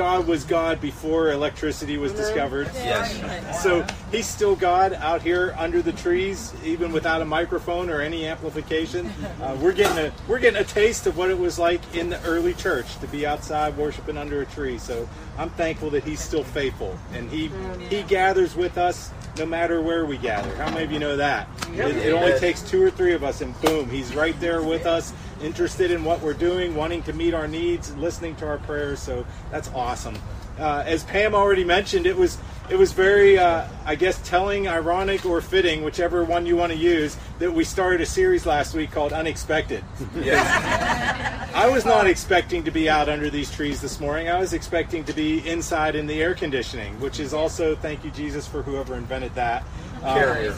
God was God before electricity was discovered. Yes. So he's still God out here under the trees, even without a microphone or any amplification. Uh, we're getting a we're getting a taste of what it was like in the early church to be outside worshiping under a tree. So I'm thankful that he's still faithful and he he gathers with us no matter where we gather. How many of you know that? It, it only takes two or three of us, and boom, he's right there with us, interested in what we're doing, wanting to meet our needs, listening to our prayers. So that's awesome. Uh, as Pam already mentioned, it was it was very, uh, I guess, telling, ironic, or fitting, whichever one you want to use, that we started a series last week called Unexpected. Yes. I was not expecting to be out under these trees this morning. I was expecting to be inside in the air conditioning, which is also thank you Jesus for whoever invented that. Um, Carrier.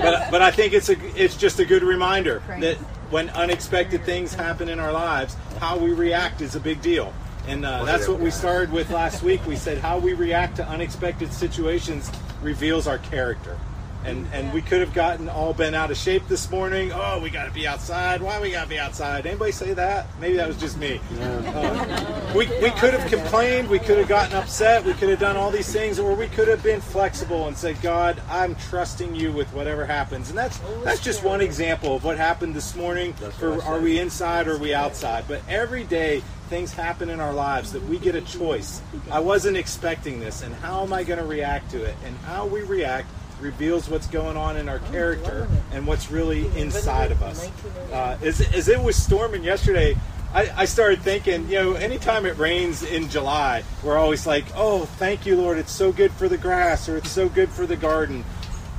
but but I think it's a it's just a good reminder that when unexpected things happen in our lives, how we react is a big deal. And uh, that's what we started with last week. We said how we react to unexpected situations reveals our character. And and we could have gotten all bent out of shape this morning. Oh, we got to be outside. Why we got to be outside? Anybody say that? Maybe that was just me. Uh, we, we could have complained. We could have gotten upset. We could have done all these things, or we could have been flexible and said, God, I'm trusting you with whatever happens. And that's that's just one example of what happened this morning. For are we inside or are we outside? But every day things happen in our lives that we get a choice. I wasn't expecting this, and how am I going to react to it? And how we react reveals what's going on in our character and what's really inside of us. Uh, as, as it was storming yesterday, I, I started thinking, you know, anytime it rains in July, we're always like, oh, thank you, Lord, it's so good for the grass or it's so good for the garden.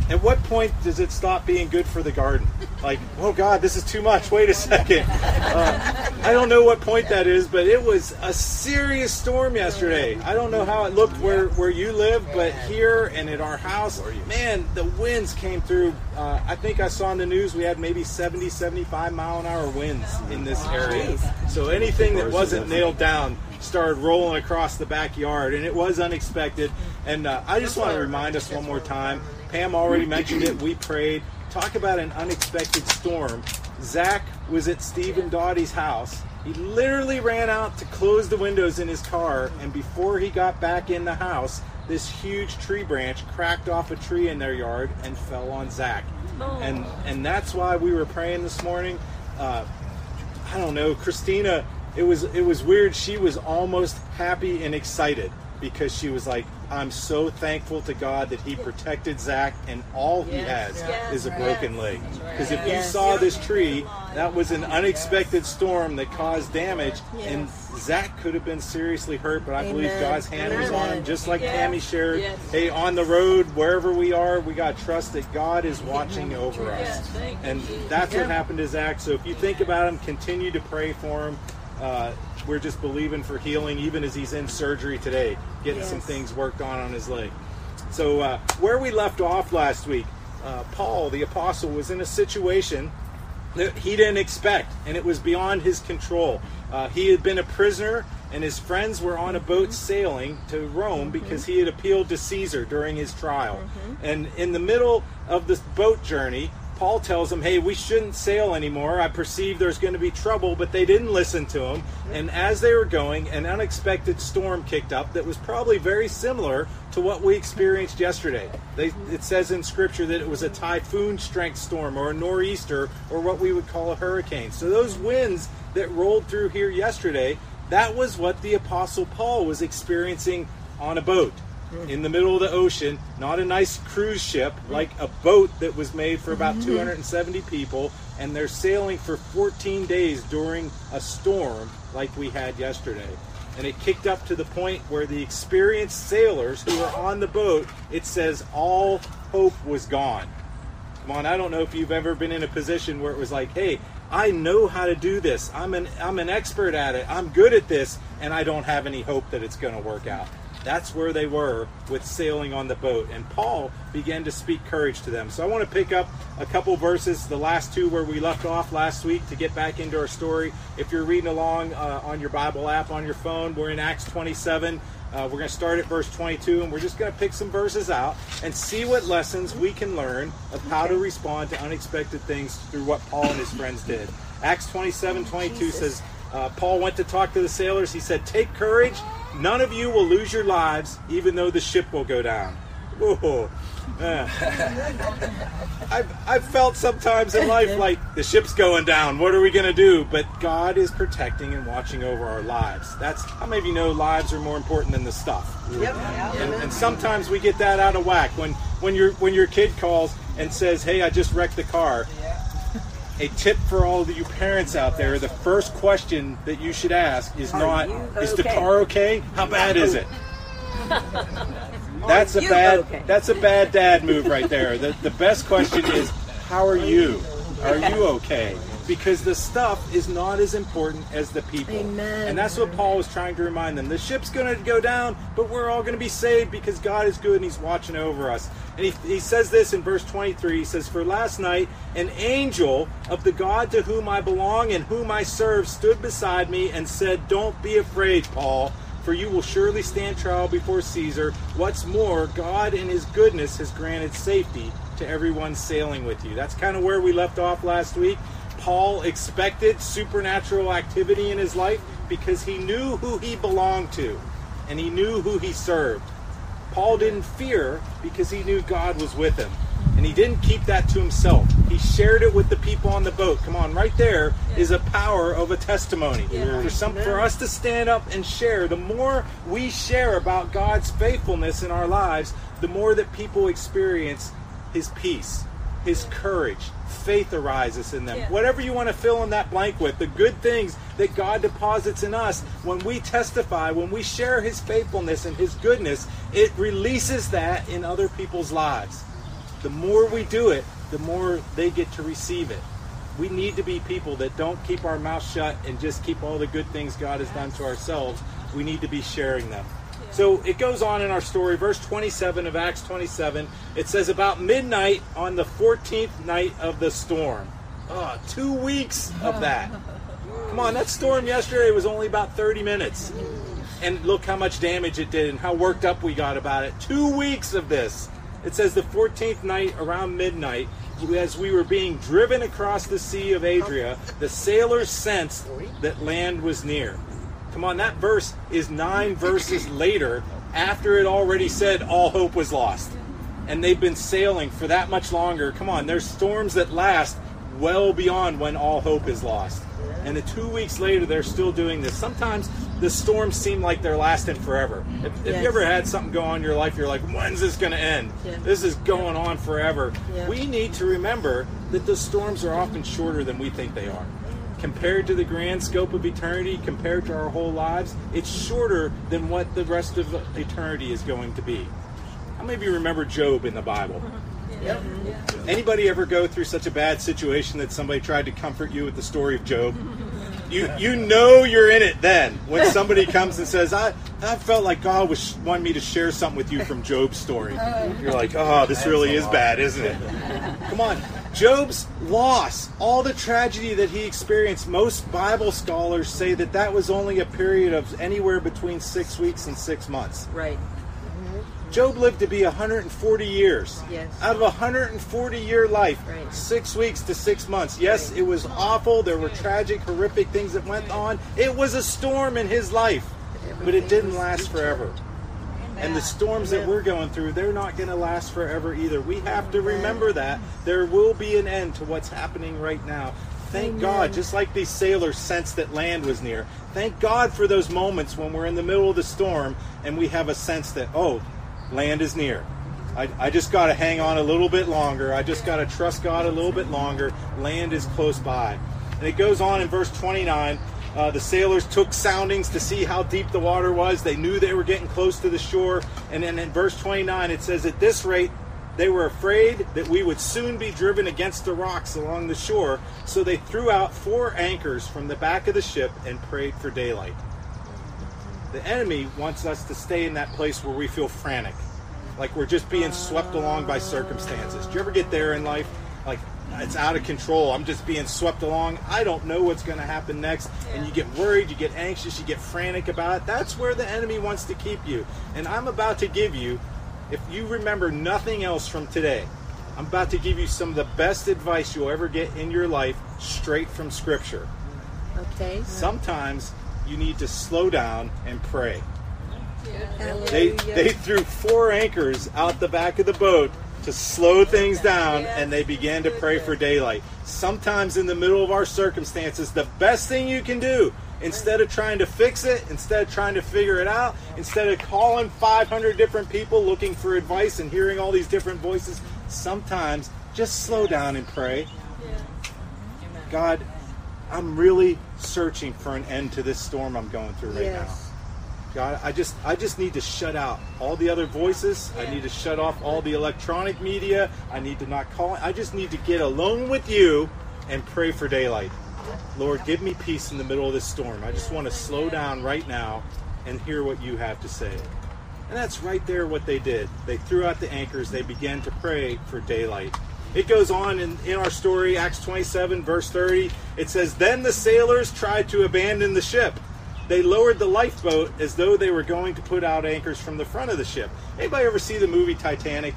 At what point does it stop being good for the garden? Like, oh God, this is too much. Wait a second. Uh, I don't know what point that is, but it was a serious storm yesterday. I don't know how it looked where, where you live, but here and at our house, man, the winds came through. Uh, I think I saw in the news we had maybe 70, 75 mile an hour winds in this area. So anything that wasn't nailed down started rolling across the backyard, and it was unexpected. And uh, I just want to remind us one more time. Pam already mentioned it. We prayed. Talk about an unexpected storm. Zach was at Steve and Dottie's house. He literally ran out to close the windows in his car, and before he got back in the house, this huge tree branch cracked off a tree in their yard and fell on Zach. Oh. And and that's why we were praying this morning. Uh, I don't know, Christina. It was it was weird. She was almost happy and excited because she was like, "I'm so thankful to God that He protected Zach, and all he has Yes. is a broken leg." Because if you Yes. saw this tree, that was an unexpected storm that caused damage, and Zach could have been seriously hurt. But I believe God's hand was on him, just like. Tammy shared. Hey, on the road, wherever we are, we got to trust that God is watching over us. And that's what happened to Zach. So if you think about him, continue to pray for him. Uh, we're just believing for healing, even as he's in surgery today, getting some things worked on on his leg. So uh, where we left off last week, uh, Paul, the apostle, was in a situation that he didn't expect, and it was beyond his control. Uh, he had been a prisoner, and his friends were on a boat sailing to Rome because he had appealed to Caesar during his trial. And in the middle of this boat journey, Paul tells them, Hey, we shouldn't sail anymore. I perceive there's going to be trouble, but they didn't listen to him. And as they were going, an unexpected storm kicked up that was probably very similar to what we experienced yesterday. They, it says in Scripture that it was a typhoon strength storm or a nor'easter or what we would call a hurricane. So those winds that rolled through here yesterday, that was what the Apostle Paul was experiencing on a boat in the middle of the ocean, not a nice cruise ship, like a boat that was made for about mm-hmm. 270 people, and they're sailing for 14 days during a storm like we had yesterday. And it kicked up to the point where the experienced sailors who were on the boat, it says all hope was gone. Come on, I don't know if you've ever been in a position where it was like, hey, I know how to do this. I'm an I'm an expert at it. I'm good at this, and I don't have any hope that it's going to work out. That's where they were with sailing on the boat. And Paul began to speak courage to them. So I want to pick up a couple verses, the last two where we left off last week, to get back into our story. If you're reading along uh, on your Bible app on your phone, we're in Acts 27. Uh, we're going to start at verse 22, and we're just going to pick some verses out and see what lessons we can learn of how to respond to unexpected things through what Paul and his friends did. Acts 27 22 says, uh, Paul went to talk to the sailors. He said, Take courage, None of you will lose your lives, even though the ship will go down. Whoa. Uh, I've, I've felt sometimes in life like the ship's going down. What are we going to do? But God is protecting and watching over our lives. That's how many of you know lives are more important than the stuff. Yep. And, and sometimes we get that out of whack when when your when your kid calls and says, "Hey, I just wrecked the car." A tip for all of you parents out there: the first question that you should ask is not, "Is the car okay? How bad is it?" That's a bad. okay? That's a bad dad move right there. The the best question is, "How are you? Are you okay?" Because the stuff is not as important as the people. Amen. And that's what Paul was trying to remind them. The ship's going to go down, but we're all going to be saved because God is good and He's watching over us. And he, he says this in verse 23. He says, For last night, an angel of the God to whom I belong and whom I serve stood beside me and said, Don't be afraid, Paul, for you will surely stand trial before Caesar. What's more, God in His goodness has granted safety to everyone sailing with you. That's kind of where we left off last week. Paul expected supernatural activity in his life because he knew who he belonged to and he knew who he served. Paul didn't fear because he knew God was with him. And he didn't keep that to himself. He shared it with the people on the boat. Come on, right there is a power of a testimony. For some for us to stand up and share, the more we share about God's faithfulness in our lives, the more that people experience his peace, his courage, faith arises in them. Yeah. Whatever you want to fill in that blank with, the good things that God deposits in us, when we testify, when we share his faithfulness and his goodness, it releases that in other people's lives. The more we do it, the more they get to receive it. We need to be people that don't keep our mouth shut and just keep all the good things God has done to ourselves. We need to be sharing them. So it goes on in our story, verse 27 of Acts 27. It says, About midnight on the 14th night of the storm. Oh, two weeks of that. Come on, that storm yesterday was only about 30 minutes. And look how much damage it did and how worked up we got about it. Two weeks of this. It says the 14th night around midnight, as we were being driven across the Sea of Adria, the sailors sensed that land was near. Come on, that verse is nine verses later after it already said all hope was lost. And they've been sailing for that much longer. Come on, there's storms that last well beyond when all hope is lost. And the two weeks later, they're still doing this. Sometimes the storms seem like they're lasting forever. If, if Yes. you ever had something go on in your life, you're like, when's this going to end? Yeah. This is going on forever. Yeah. We need to remember that the storms are often shorter than we think they are. Compared to the grand scope of eternity, compared to our whole lives, it's shorter than what the rest of eternity is going to be. How many of you remember Job in the Bible? Yep. Anybody ever go through such a bad situation that somebody tried to comfort you with the story of Job? You you know you're in it then when somebody comes and says, "I I felt like God was wanting me to share something with you from Job's story." Uh. You're like, "Oh, this really is bad, isn't it?" Come on. Job's loss, all the tragedy that he experienced, most Bible scholars say that that was only a period of anywhere between 6 weeks and 6 months. Right. Mm-hmm. Job lived to be 140 years. Yes. Out of a 140 year life, Right. six weeks to six months. Yes, Right. it was awful. There were tragic, horrific things that went on. It was a storm in his life, but it didn't last forever. And the storms that we're going through, they're not going to last forever either. We have to remember that there will be an end to what's happening right now. Thank God, just like these sailors sensed that land was near. Thank God for those moments when we're in the middle of the storm and we have a sense that, oh, land is near. I, I just got to hang on a little bit longer. I just got to trust God a little bit longer. Land is close by. And it goes on in verse 29. Uh, the sailors took soundings to see how deep the water was. They knew they were getting close to the shore. And then in verse 29, it says, At this rate, they were afraid that we would soon be driven against the rocks along the shore. So they threw out four anchors from the back of the ship and prayed for daylight. The enemy wants us to stay in that place where we feel frantic, like we're just being swept along by circumstances. Do you ever get there in life? Like, it's out of control. I'm just being swept along. I don't know what's going to happen next. And you get worried, you get anxious, you get frantic about it. That's where the enemy wants to keep you. And I'm about to give you, if you remember nothing else from today, I'm about to give you some of the best advice you'll ever get in your life straight from Scripture. Okay. Sometimes you need to slow down and pray. Yeah. They they threw four anchors out the back of the boat to slow things down and they began to pray for daylight. Sometimes in the middle of our circumstances, the best thing you can do instead of trying to fix it, instead of trying to figure it out, instead of calling 500 different people looking for advice and hearing all these different voices, sometimes just slow down and pray. God, I'm really searching for an end to this storm I'm going through right yes. now. God, I just I just need to shut out all the other voices. Yeah. I need to shut off all the electronic media. I need to not call. I just need to get alone with you and pray for daylight. Lord, give me peace in the middle of this storm. I just want to slow down right now and hear what you have to say. And that's right there what they did. They threw out the anchors. They began to pray for daylight. It goes on in, in our story, Acts 27, verse 30. It says, Then the sailors tried to abandon the ship they lowered the lifeboat as though they were going to put out anchors from the front of the ship. Anybody ever see the movie Titanic?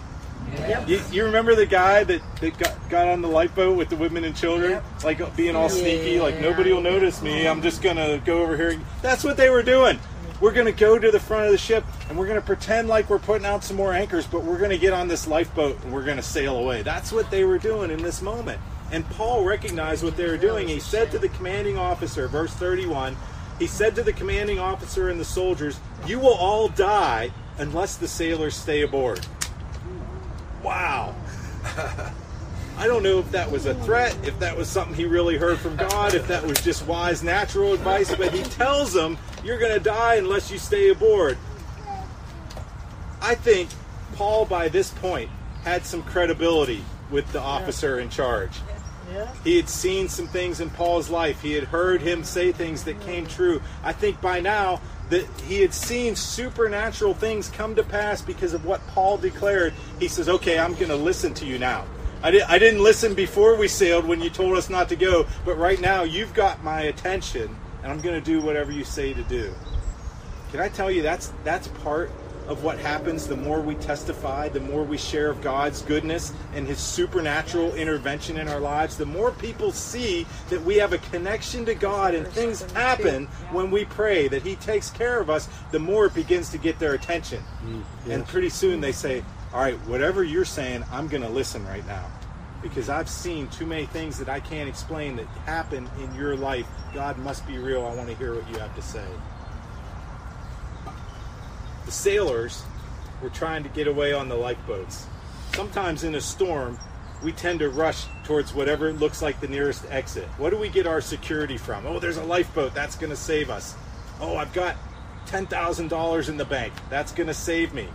Yep. You, you, remember the guy that, that got, got on the lifeboat with the women and children? Yep. Like being all sneaky, like nobody will notice me. I'm just going to go over here. That's what they were doing. We're going to go to the front of the ship and we're going to pretend like we're putting out some more anchors, but we're going to get on this lifeboat and we're going to sail away. That's what they were doing in this moment. And Paul recognized what they were doing. He said to the commanding officer, verse 31, he said to the commanding officer and the soldiers, You will all die unless the sailors stay aboard. Wow. I don't know if that was a threat, if that was something he really heard from God, if that was just wise natural advice, but he tells them, You're going to die unless you stay aboard. I think Paul, by this point, had some credibility with the officer in charge. He had seen some things in Paul's life. He had heard him say things that came true. I think by now that he had seen supernatural things come to pass because of what Paul declared. He says, "Okay, I'm going to listen to you now." I, di- I didn't listen before we sailed when you told us not to go, but right now you've got my attention, and I'm going to do whatever you say to do. Can I tell you that's that's part of what happens the more we testify, the more we share of God's goodness and His supernatural intervention in our lives, the more people see that we have a connection to God and things happen when we pray, that He takes care of us, the more it begins to get their attention. Mm, and pretty soon they say, All right, whatever you're saying, I'm going to listen right now. Because I've seen too many things that I can't explain that happen in your life. God must be real. I want to hear what you have to say the sailors were trying to get away on the lifeboats. Sometimes in a storm, we tend to rush towards whatever looks like the nearest exit. What do we get our security from? Oh, there's a lifeboat. That's going to save us. Oh, I've got $10,000 in the bank. That's going to save me.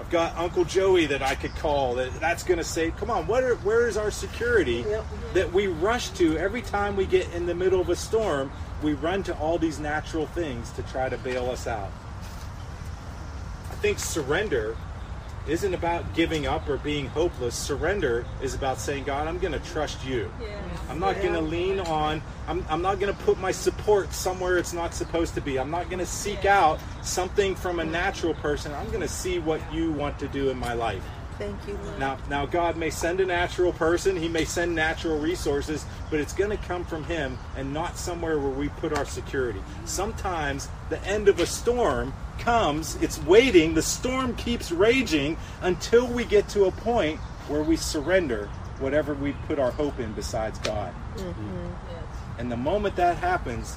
I've got Uncle Joey that I could call. That that's going to save. Come on, what are, where is our security yep. that we rush to every time we get in the middle of a storm? We run to all these natural things to try to bail us out think surrender isn't about giving up or being hopeless. Surrender is about saying, God, I'm going to trust you. Yeah. I'm not yeah. going to lean on, I'm, I'm not going to put my support somewhere it's not supposed to be. I'm not going to seek yeah. out something from a natural person. I'm going to see what you want to do in my life. Thank you. Lord. Now, now God may send a natural person. He may send natural resources, but it's going to come from Him and not somewhere where we put our security. Sometimes the end of a storm comes. It's waiting. The storm keeps raging until we get to a point where we surrender whatever we put our hope in besides God. Mm-hmm. And the moment that happens,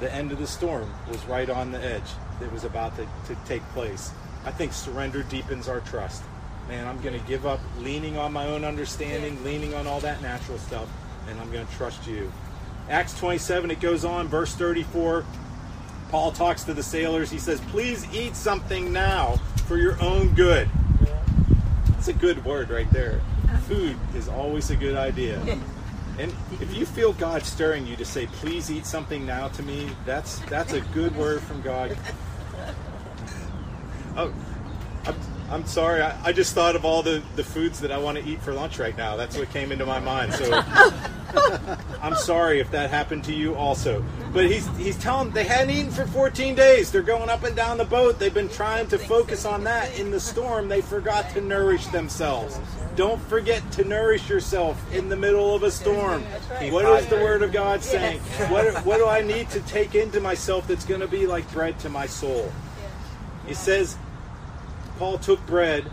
the end of the storm was right on the edge. It was about to, to take place. I think surrender deepens our trust man, I'm going to give up leaning on my own understanding, leaning on all that natural stuff, and I'm going to trust you. Acts 27, it goes on, verse 34. Paul talks to the sailors. He says, Please eat something now for your own good. That's a good word right there. Food is always a good idea. And if you feel God stirring you to say, please eat something now to me, that's that's a good word from God. Oh, I'm, I'm sorry. I, I, just thought of all the, the foods that I want to eat for lunch right now. That's what came into my mind. So I'm sorry if that happened to you also. But he's he's telling them they hadn't eaten for 14 days. They're going up and down the boat. They've been trying to focus on that. In the storm, they forgot to nourish themselves. Don't forget to nourish yourself in the middle of a storm. What is the Word of God saying? What, what do I need to take into myself that's going to be like bread to my soul? It says, Paul took bread.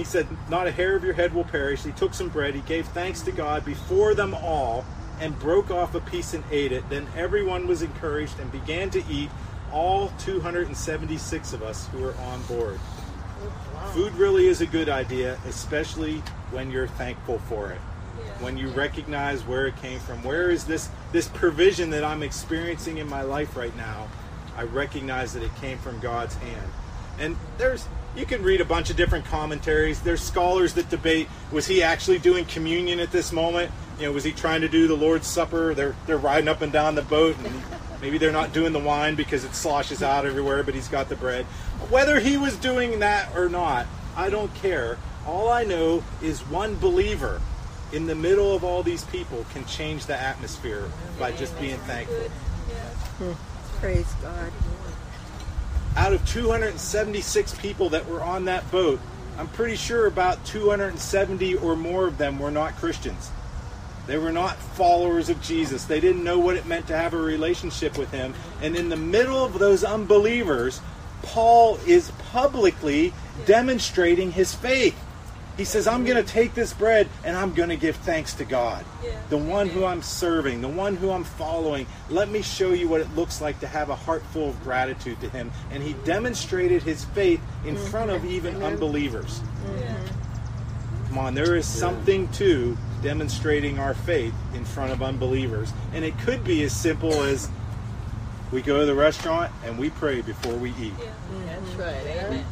He said, Not a hair of your head will perish. He took some bread. He gave thanks to God before them all and broke off a piece and ate it. Then everyone was encouraged and began to eat, all 276 of us who were on board. Food really is a good idea, especially when you're thankful for it. When you recognize where it came from. Where is this this provision that I'm experiencing in my life right now? I recognize that it came from God's hand. And there's you can read a bunch of different commentaries. There's scholars that debate was he actually doing communion at this moment? You know, was he trying to do the Lord's Supper? They're they're riding up and down the boat and maybe they're not doing the wine because it sloshes out everywhere, but he's got the bread. Whether he was doing that or not, I don't care. All I know is one believer in the middle of all these people can change the atmosphere by just being thankful. Praise God. Out of 276 people that were on that boat, I'm pretty sure about 270 or more of them were not Christians. They were not followers of Jesus. They didn't know what it meant to have a relationship with Him. And in the middle of those unbelievers, Paul is publicly demonstrating his faith. He says, I'm going to take this bread and I'm going to give thanks to God, the one who I'm serving, the one who I'm following. Let me show you what it looks like to have a heart full of gratitude to Him. And he demonstrated his faith in mm-hmm. front of even unbelievers. Mm-hmm. Come on, there is something to demonstrating our faith in front of unbelievers. And it could be as simple as we go to the restaurant and we pray before we eat. Mm, that's mm-hmm. right. Amen.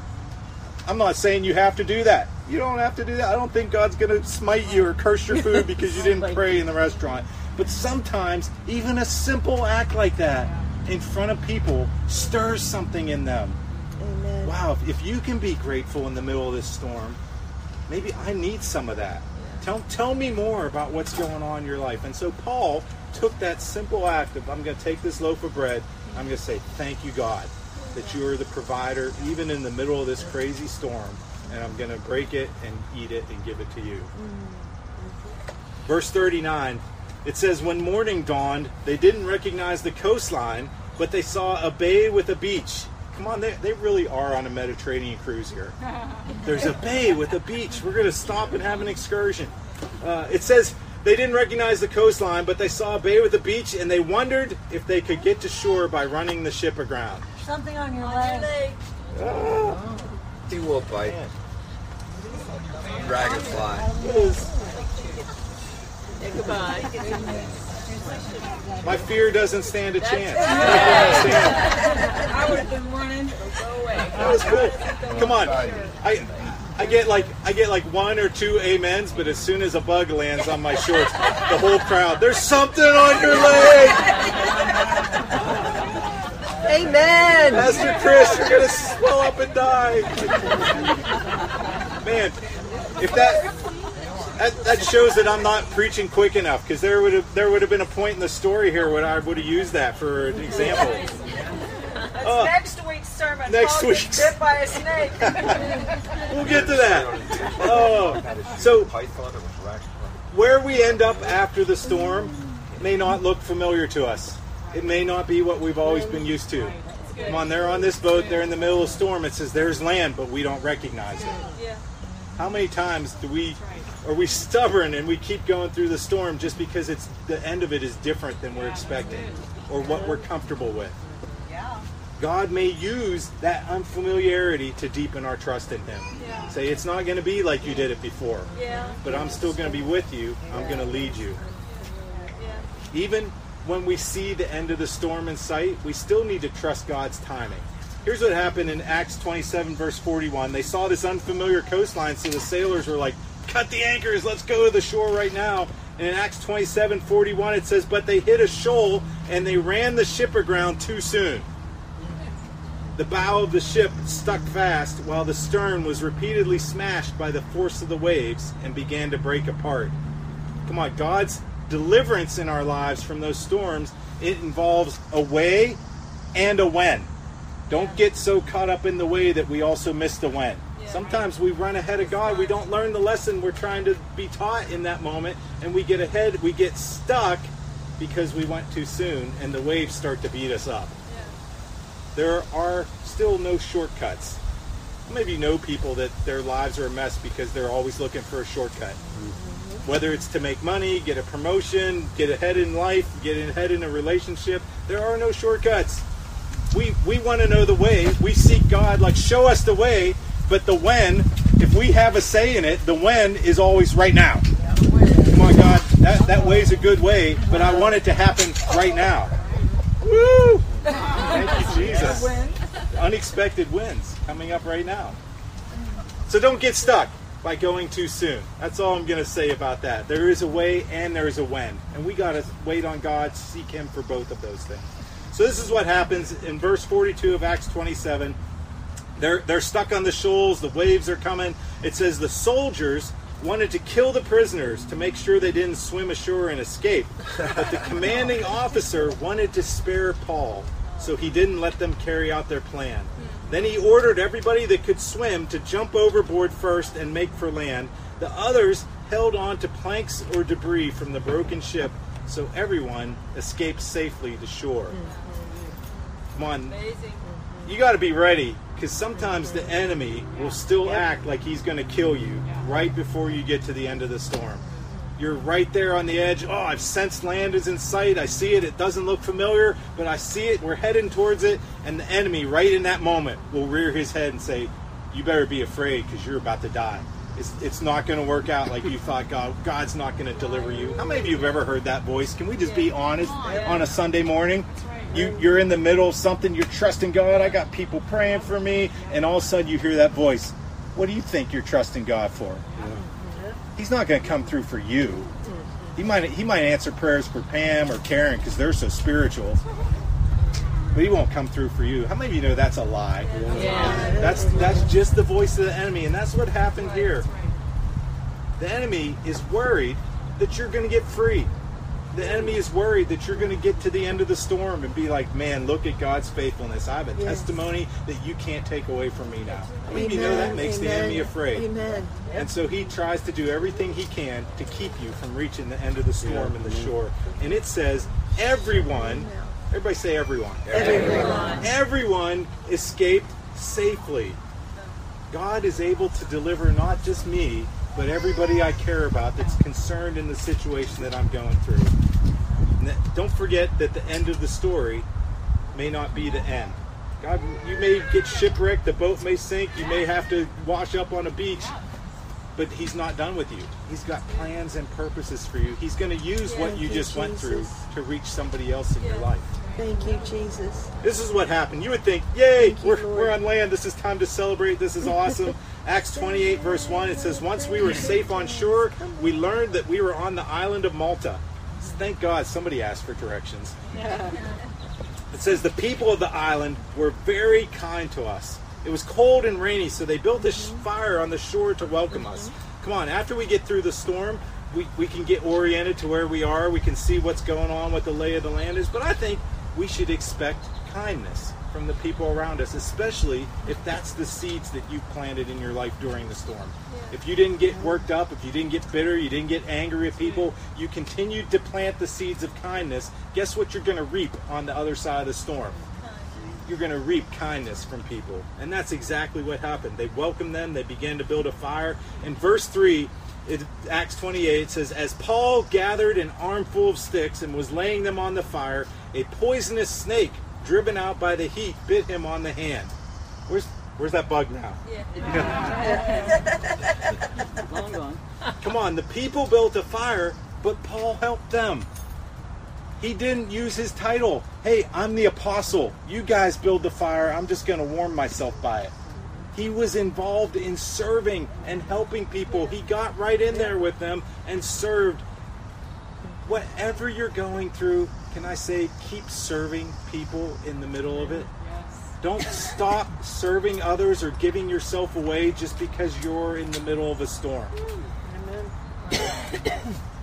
I'm not saying you have to do that. You don't have to do that. I don't think God's going to smite you or curse your food because you didn't pray in the restaurant. But sometimes, even a simple act like that in front of people stirs something in them. Amen. Wow, if, if you can be grateful in the middle of this storm, maybe I need some of that. Tell, tell me more about what's going on in your life. And so Paul took that simple act of, I'm going to take this loaf of bread, I'm going to say, Thank you, God, that you are the provider, even in the middle of this crazy storm. And I'm going to break it and eat it and give it to you. Verse 39, it says, When morning dawned, they didn't recognize the coastline, but they saw a bay with a beach. Come on, they, they really are on a Mediterranean cruise here. There's a bay with a beach. We're going to stop and have an excursion. Uh, it says they didn't recognize the coastline, but they saw a bay with a beach, and they wondered if they could get to shore by running the ship aground. Something on your leg. He will bite. Dragonfly. It is- Say goodbye. My fear doesn't stand a chance. I would have been running. Go away. That was cool. Come on. I I get like I get like one or two amens, but as soon as a bug lands on my shorts, the whole crowd, there's something on your leg. Amen. Pastor Chris, you're gonna swell up and die. Man, if that that, that shows that I'm not preaching quick enough because there would have there would have been a point in the story here where I would have used that for an example. Oh. Next week's sermon. Next Paul gets week's. bit by a snake. We'll get to that. Oh, so Python or was rack- where we end up after the storm may not look familiar to us. It may not be what we've always been used to. Come on, they're on this boat, they're in the middle of a storm. It says there's land, but we don't recognize it. How many times do we are we stubborn and we keep going through the storm just because it's the end of it is different than we're expecting or what we're comfortable with? God may use that unfamiliarity to deepen our trust in Him. Yeah. Say, it's not going to be like you did it before, Yeah. but I'm still going to be with you. I'm going to lead you. Even when we see the end of the storm in sight, we still need to trust God's timing. Here's what happened in Acts 27, verse 41. They saw this unfamiliar coastline, so the sailors were like, Cut the anchors, let's go to the shore right now. And in Acts 27, 41, it says, But they hit a shoal and they ran the ship aground too soon. The bow of the ship stuck fast while the stern was repeatedly smashed by the force of the waves and began to break apart. Come on, God's deliverance in our lives from those storms, it involves a way and a when. Don't get so caught up in the way that we also miss the when. Sometimes we run ahead of God. We don't learn the lesson we're trying to be taught in that moment, and we get ahead, we get stuck because we went too soon, and the waves start to beat us up. there are still no shortcuts. Maybe know people that their lives are a mess because they're always looking for a shortcut? Mm-hmm. Whether it's to make money, get a promotion, get ahead in life, get ahead in a relationship, there are no shortcuts. We we want to know the way. We seek God, like show us the way, but the when, if we have a say in it, the when is always right now. Come on, God, that, that way is a good way, but I want it to happen right now. Woo! Thank you, Jesus. Unexpected wins coming up right now. So don't get stuck by going too soon. That's all I'm going to say about that. There is a way and there is a when. And we got to wait on God, seek Him for both of those things. So this is what happens in verse 42 of Acts 27. They're, they're stuck on the shoals, the waves are coming. It says the soldiers wanted to kill the prisoners to make sure they didn't swim ashore and escape. But the commanding officer wanted to spare Paul, so he didn't let them carry out their plan. Then he ordered everybody that could swim to jump overboard first and make for land. The others held on to planks or debris from the broken ship, so everyone escaped safely to shore. Come on, you got to be ready because sometimes the enemy will still act like he's going to kill you right before you get to the end of the storm. You're right there on the edge. Oh, I've sensed land is in sight. I see it. It doesn't look familiar, but I see it. We're heading towards it. And the enemy, right in that moment, will rear his head and say, You better be afraid because you're about to die. It's, it's not going to work out like you thought God. God's not going to deliver you. How many of you have ever heard that voice? Can we just be honest on a Sunday morning? You, you're in the middle of something, you're trusting God. I got people praying for me, and all of a sudden you hear that voice. What do you think you're trusting God for? He's not going to come through for you. He might he might answer prayers for Pam or Karen because they're so spiritual, but he won't come through for you. How many of you know that's a lie? That's that's just the voice of the enemy, and that's what happened here. The enemy is worried that you're going to get free. The enemy is worried that you're going to get to the end of the storm and be like, man, look at God's faithfulness. I have a Yes. testimony that you can't take away from me now. How many of you know that makes the enemy afraid? Amen. And so he tries to do everything he can to keep you from reaching the end of the storm and the mm-hmm. shore. And it says, everyone, everybody say everyone. Everyone. Everyone escaped safely. God is able to deliver not just me, but everybody I care about that's concerned in the situation that I'm going through. That- don't forget that the end of the story may not be the end. God, you may get shipwrecked, the boat may sink, you may have to wash up on a beach, but He's not done with you. He's got plans and purposes for you. He's going to use what you just went through to reach somebody else in your life. Thank you, Jesus. This is what happened. You would think, yay, you, we're, Lord. we're on land. This is time to celebrate. This is awesome. Acts 28, verse 1, it says, Once we were safe on shore, we learned that we were on the island of Malta. Thank God somebody asked for directions. It says, The people of the island were very kind to us. It was cold and rainy, so they built this mm-hmm. fire on the shore to welcome us. Mm-hmm. Come on, after we get through the storm, we, we can get oriented to where we are. We can see what's going on, what the lay of the land is. But I think we should expect kindness from the people around us, especially if that's the seeds that you planted in your life during the storm. If you didn't get worked up, if you didn't get bitter, you didn't get angry at people, you continued to plant the seeds of kindness, guess what you're going to reap on the other side of the storm? You're going to reap kindness from people. And that's exactly what happened. They welcomed them, they began to build a fire. In verse 3, it, Acts 28 says, As Paul gathered an armful of sticks and was laying them on the fire, a poisonous snake, driven out by the heat, bit him on the hand. Where's, where's that bug now? Long gone. Come on, the people built a fire, but Paul helped them. He didn't use his title. Hey, I'm the apostle. You guys build the fire. I'm just going to warm myself by it. He was involved in serving and helping people. He got right in there with them and served. Whatever you're going through, can I say, keep serving people in the middle of it? Don't stop serving others or giving yourself away just because you're in the middle of a storm.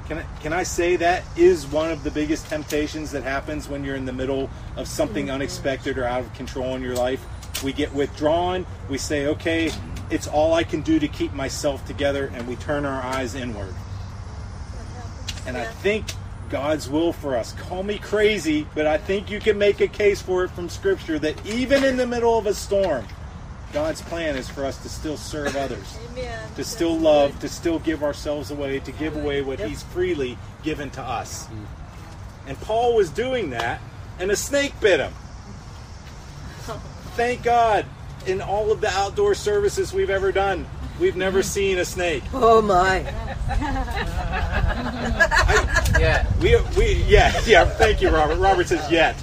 Can I, can I say that is one of the biggest temptations that happens when you're in the middle of something mm-hmm. unexpected or out of control in your life? We get withdrawn. We say, okay, it's all I can do to keep myself together, and we turn our eyes inward. And I think God's will for us. Call me crazy, but I think you can make a case for it from Scripture that even in the middle of a storm, God's plan is for us to still serve others, Amen. to still love, to still give ourselves away, to give away what He's freely given to us. Mm. And Paul was doing that, and a snake bit him. Thank God, in all of the outdoor services we've ever done, we've never seen a snake. Oh my. Yeah. We, we, yeah, yeah. Thank you, Robert. Robert says yet.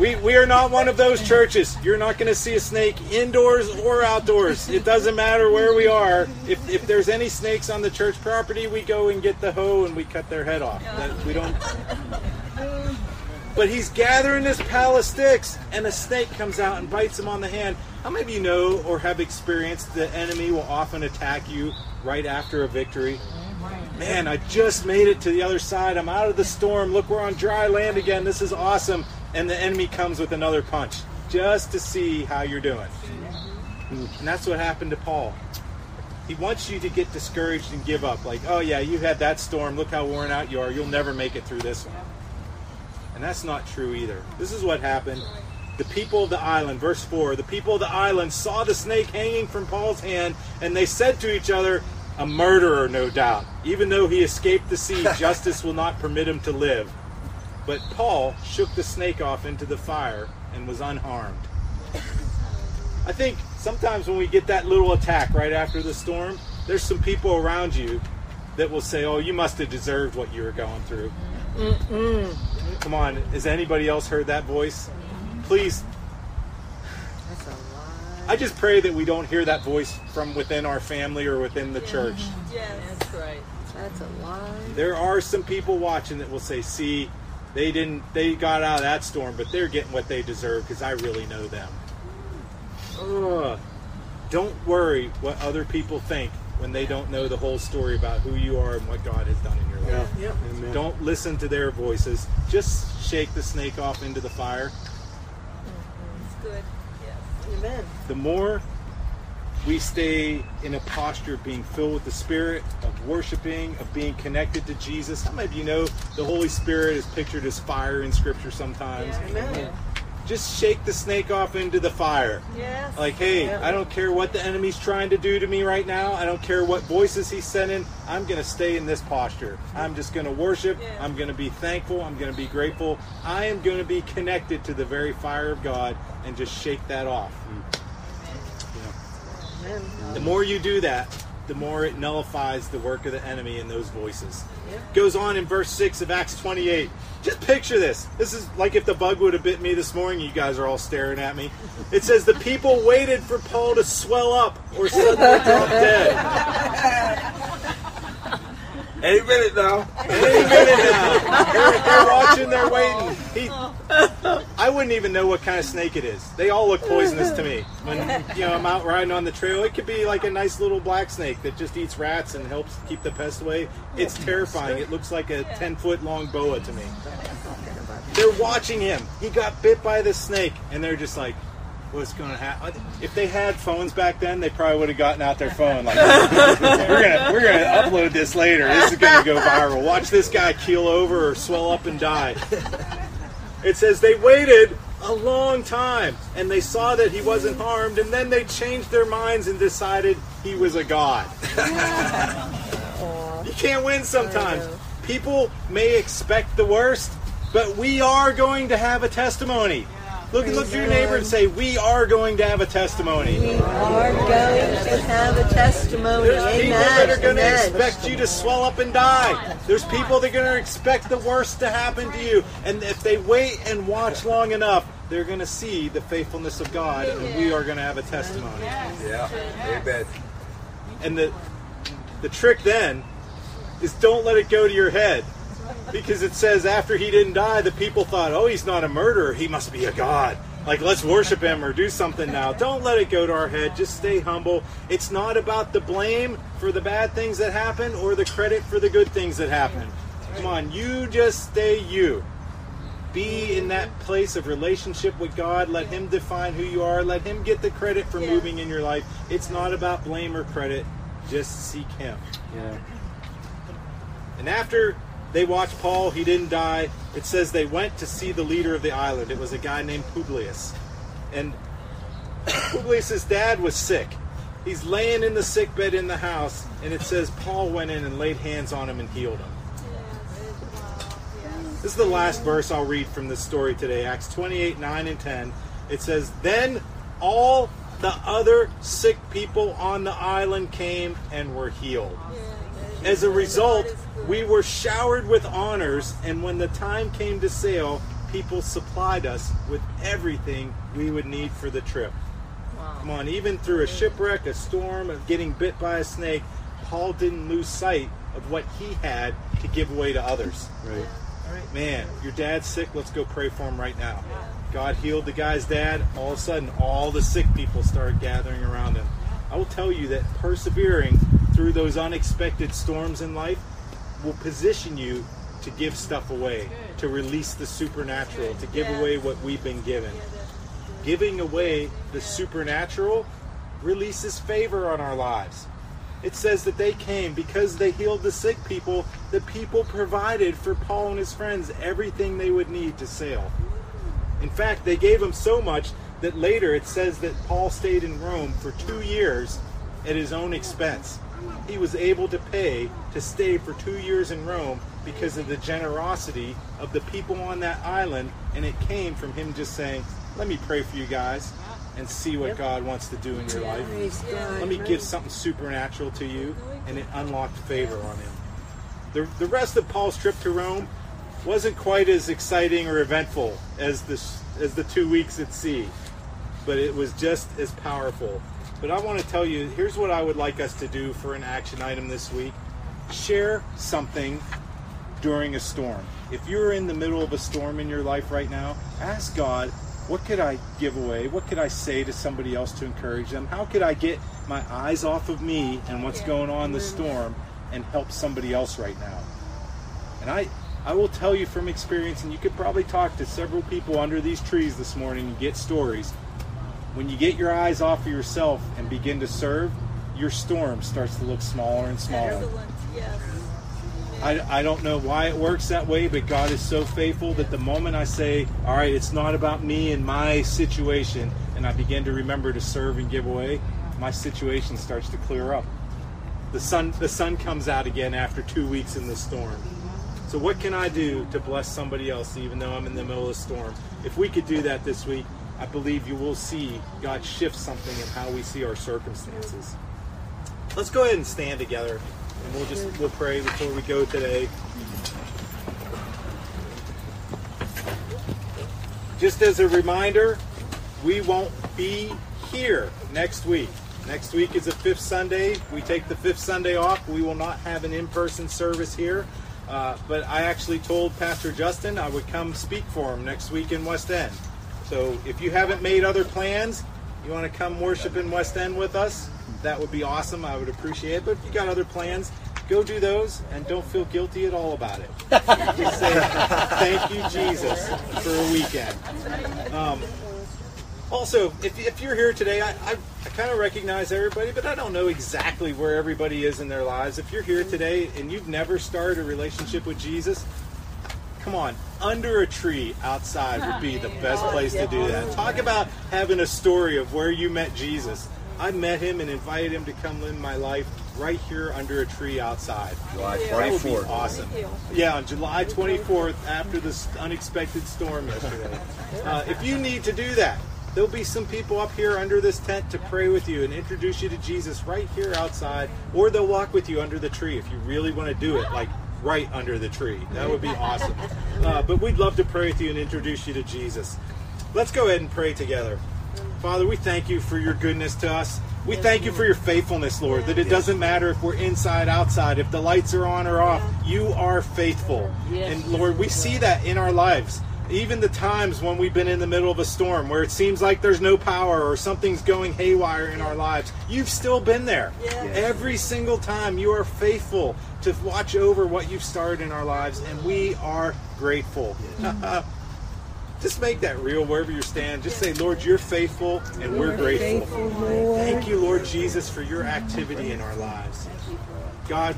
We, we are not one of those churches. You're not going to see a snake indoors or outdoors. It doesn't matter where we are. If, if there's any snakes on the church property, we go and get the hoe and we cut their head off. That- we don't. But he's gathering this pile of sticks, and a snake comes out and bites him on the hand. How many of you know or have experienced the enemy will often attack you right after a victory? Man, I just made it to the other side. I'm out of the storm. Look, we're on dry land again. This is awesome. And the enemy comes with another punch just to see how you're doing. And that's what happened to Paul. He wants you to get discouraged and give up. Like, oh, yeah, you had that storm. Look how worn out you are. You'll never make it through this one. And that's not true either. This is what happened. The people of the island, verse 4, the people of the island saw the snake hanging from Paul's hand, and they said to each other, A murderer, no doubt. Even though he escaped the sea, justice will not permit him to live. But Paul shook the snake off into the fire and was unharmed. I think sometimes when we get that little attack right after the storm, there's some people around you that will say, Oh, you must have deserved what you were going through. Come on, has anybody else heard that voice? Please, That's a lie. I just pray that we don't hear that voice from within our family or within the church. Yes. That's right. That's a lie. There are some people watching that will say, "See, they didn't they got out of that storm, but they're getting what they deserve because I really know them." Ugh. Don't worry what other people think when they don't know the whole story about who you are and what God has done in your life. Yep. Don't listen to their voices. Just shake the snake off into the fire. It's good. Yes. Amen. the more we stay in a posture of being filled with the Spirit, of worshiping, of being connected to Jesus. How many of you know the Holy Spirit is pictured as fire in Scripture sometimes? Amen. Just shake the snake off into the fire. Yes. Like, hey, Yeah. I don't care what the enemy's trying to do to me right now. I don't care what voices he's sending. I'm going to stay in this posture. I'm just going to worship. Yeah. I'm going to be thankful. I'm going to be grateful. I am going to be connected to the very fire of God and just shake that off. Amen. The more you do that, the more it nullifies the work of the enemy in those voices. Yep. Goes on in verse 6 of Acts 28. Just picture this. This is like if the bug would have bit me this morning, you guys are all staring at me. It says the people waited for Paul to swell up or suddenly drop dead. Any minute now. Any minute now. They're, they're watching, they're waiting. He, I wouldn't even know what kind of snake it is. They all look poisonous to me. When you know I'm out riding on the trail, it could be like a nice little black snake that just eats rats and helps keep the pest away. It's terrifying. It looks like a 10 foot long boa to me. They're watching him. He got bit by the snake, and they're just like, "What's going to happen?" If they had phones back then, they probably would have gotten out their phone. Like, we're gonna we're gonna upload this later. This is gonna go viral. Watch this guy keel over or swell up and die. It says they waited a long time and they saw that he wasn't harmed, and then they changed their minds and decided he was a god. you can't win sometimes. People may expect the worst, but we are going to have a testimony. Look, look at your neighbor and say, "We are going to have a testimony." We are going to have a testimony. There's people that are going to expect you to swell up and die. There's people that are going to expect the worst to happen to you. And if they wait and watch long enough, they're going to see the faithfulness of God, and we are going to have a testimony. Yeah. Amen. And the the trick then is don't let it go to your head. Because it says after he didn't die, the people thought, oh, he's not a murderer. He must be a god. Like, let's worship him or do something now. Don't let it go to our head. Just stay humble. It's not about the blame for the bad things that happen or the credit for the good things that happen. Come on, you just stay you. Be in that place of relationship with God. Let Him define who you are. Let Him get the credit for Yeah. moving in your life. It's not about blame or credit. Just seek Him. Yeah. And after they watched Paul. He didn't die. It says they went to see the leader of the island. It was a guy named Publius. And Publius' dad was sick. He's laying in the sick bed in the house, and it says Paul went in and laid hands on him and healed him. This is the last verse I'll read from this story today Acts 28 9 and 10. It says, Then all the other sick people on the island came and were healed. As a result, we were showered with honors, and when the time came to sail, people supplied us with everything we would need for the trip. Wow. Come on, even through a shipwreck, a storm, of getting bit by a snake, Paul didn't lose sight of what he had to give away to others. Right. All right. Man, your dad's sick. Let's go pray for him right now. God healed the guy's dad. All of a sudden, all the sick people started gathering around him. I will tell you that persevering through those unexpected storms in life will position you to give stuff away, to release the supernatural, to give away what we've been given. Giving away the supernatural releases favor on our lives. It says that they came because they healed the sick people, the people provided for Paul and his friends everything they would need to sail. In fact, they gave him so much that later it says that Paul stayed in Rome for two years at his own expense. He was able to pay to stay for two years in Rome because of the generosity of the people on that island, and it came from him just saying, Let me pray for you guys and see what God wants to do in your life. Let me give something supernatural to you, and it unlocked favor on him. The, the rest of Paul's trip to Rome wasn't quite as exciting or eventful as the, as the two weeks at sea, but it was just as powerful. But I want to tell you here's what I would like us to do for an action item this week share something during a storm. If you're in the middle of a storm in your life right now, ask God, what could I give away? What could I say to somebody else to encourage them? How could I get my eyes off of me and what's going on in the mm-hmm. storm and help somebody else right now? And I, I will tell you from experience, and you could probably talk to several people under these trees this morning and get stories. When you get your eyes off of yourself and begin to serve, your storm starts to look smaller and smaller. Excellent. Yes. I, I don't know why it works that way, but God is so faithful that the moment I say, all right, it's not about me and my situation, and I begin to remember to serve and give away, my situation starts to clear up. The sun, the sun comes out again after two weeks in the storm. So, what can I do to bless somebody else, even though I'm in the middle of a storm? If we could do that this week, I believe you will see God shift something in how we see our circumstances. Let's go ahead and stand together, and we'll just we'll pray before we go today. Just as a reminder, we won't be here next week. Next week is a fifth Sunday. We take the fifth Sunday off. We will not have an in-person service here. Uh, but I actually told Pastor Justin I would come speak for him next week in West End. So if you haven't made other plans, you want to come worship in West End with us, that would be awesome. I would appreciate it. But if you got other plans, go do those and don't feel guilty at all about it. Just say thank you, Jesus, for a weekend. Um, also, if, if you're here today, I, I, I kind of recognize everybody, but I don't know exactly where everybody is in their lives. If you're here today and you've never started a relationship with Jesus, come on, under a tree outside would be the best place to do that. Talk about having a story of where you met Jesus. I met him and invited him to come live my life right here under a tree outside. July That would be 24th. awesome. Yeah, on July 24th, after this unexpected storm yesterday. Uh, if you need to do that, there'll be some people up here under this tent to pray with you and introduce you to Jesus right here outside, or they'll walk with you under the tree if you really want to do it, like right under the tree. That would be awesome. Uh, but we'd love to pray with you and introduce you to Jesus. Let's go ahead and pray together. Father, we thank you for your goodness to us. We thank you for your faithfulness, Lord, that it doesn't matter if we're inside, outside, if the lights are on or off, you are faithful. And Lord, we see that in our lives. Even the times when we've been in the middle of a storm where it seems like there's no power or something's going haywire in our lives, you've still been there. Every single time you are faithful to watch over what you've started in our lives, and we are grateful. Just make that real wherever you stand. Just say, Lord, you're faithful and we're grateful. Thank you, Lord Jesus, for your activity in our lives. God,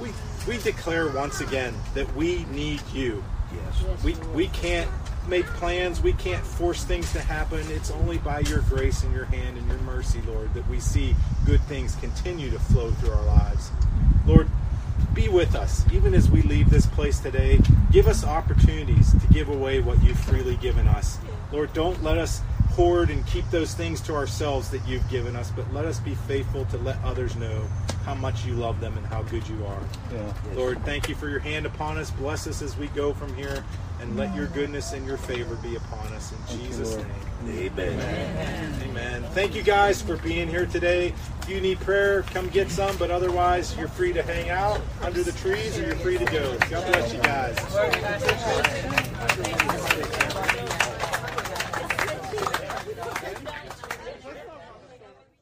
we we declare once again that we need you. Yes. We we can't make plans. We can't force things to happen. It's only by your grace and your hand and your mercy, Lord, that we see good things continue to flow through our lives. Lord, be with us even as we leave this place today. Give us opportunities to give away what you've freely given us. Lord, don't let us hoard and keep those things to ourselves that you've given us, but let us be faithful to let others know how much you love them and how good you are. Yeah. Lord, thank you for your hand upon us. Bless us as we go from here, and let your goodness and your favor be upon us. In Jesus' Lord. name. Amen. Amen. Thank you guys for being here today. If you need prayer, come get some, but otherwise, you're free to hang out under the trees or you're free to go. God bless you guys.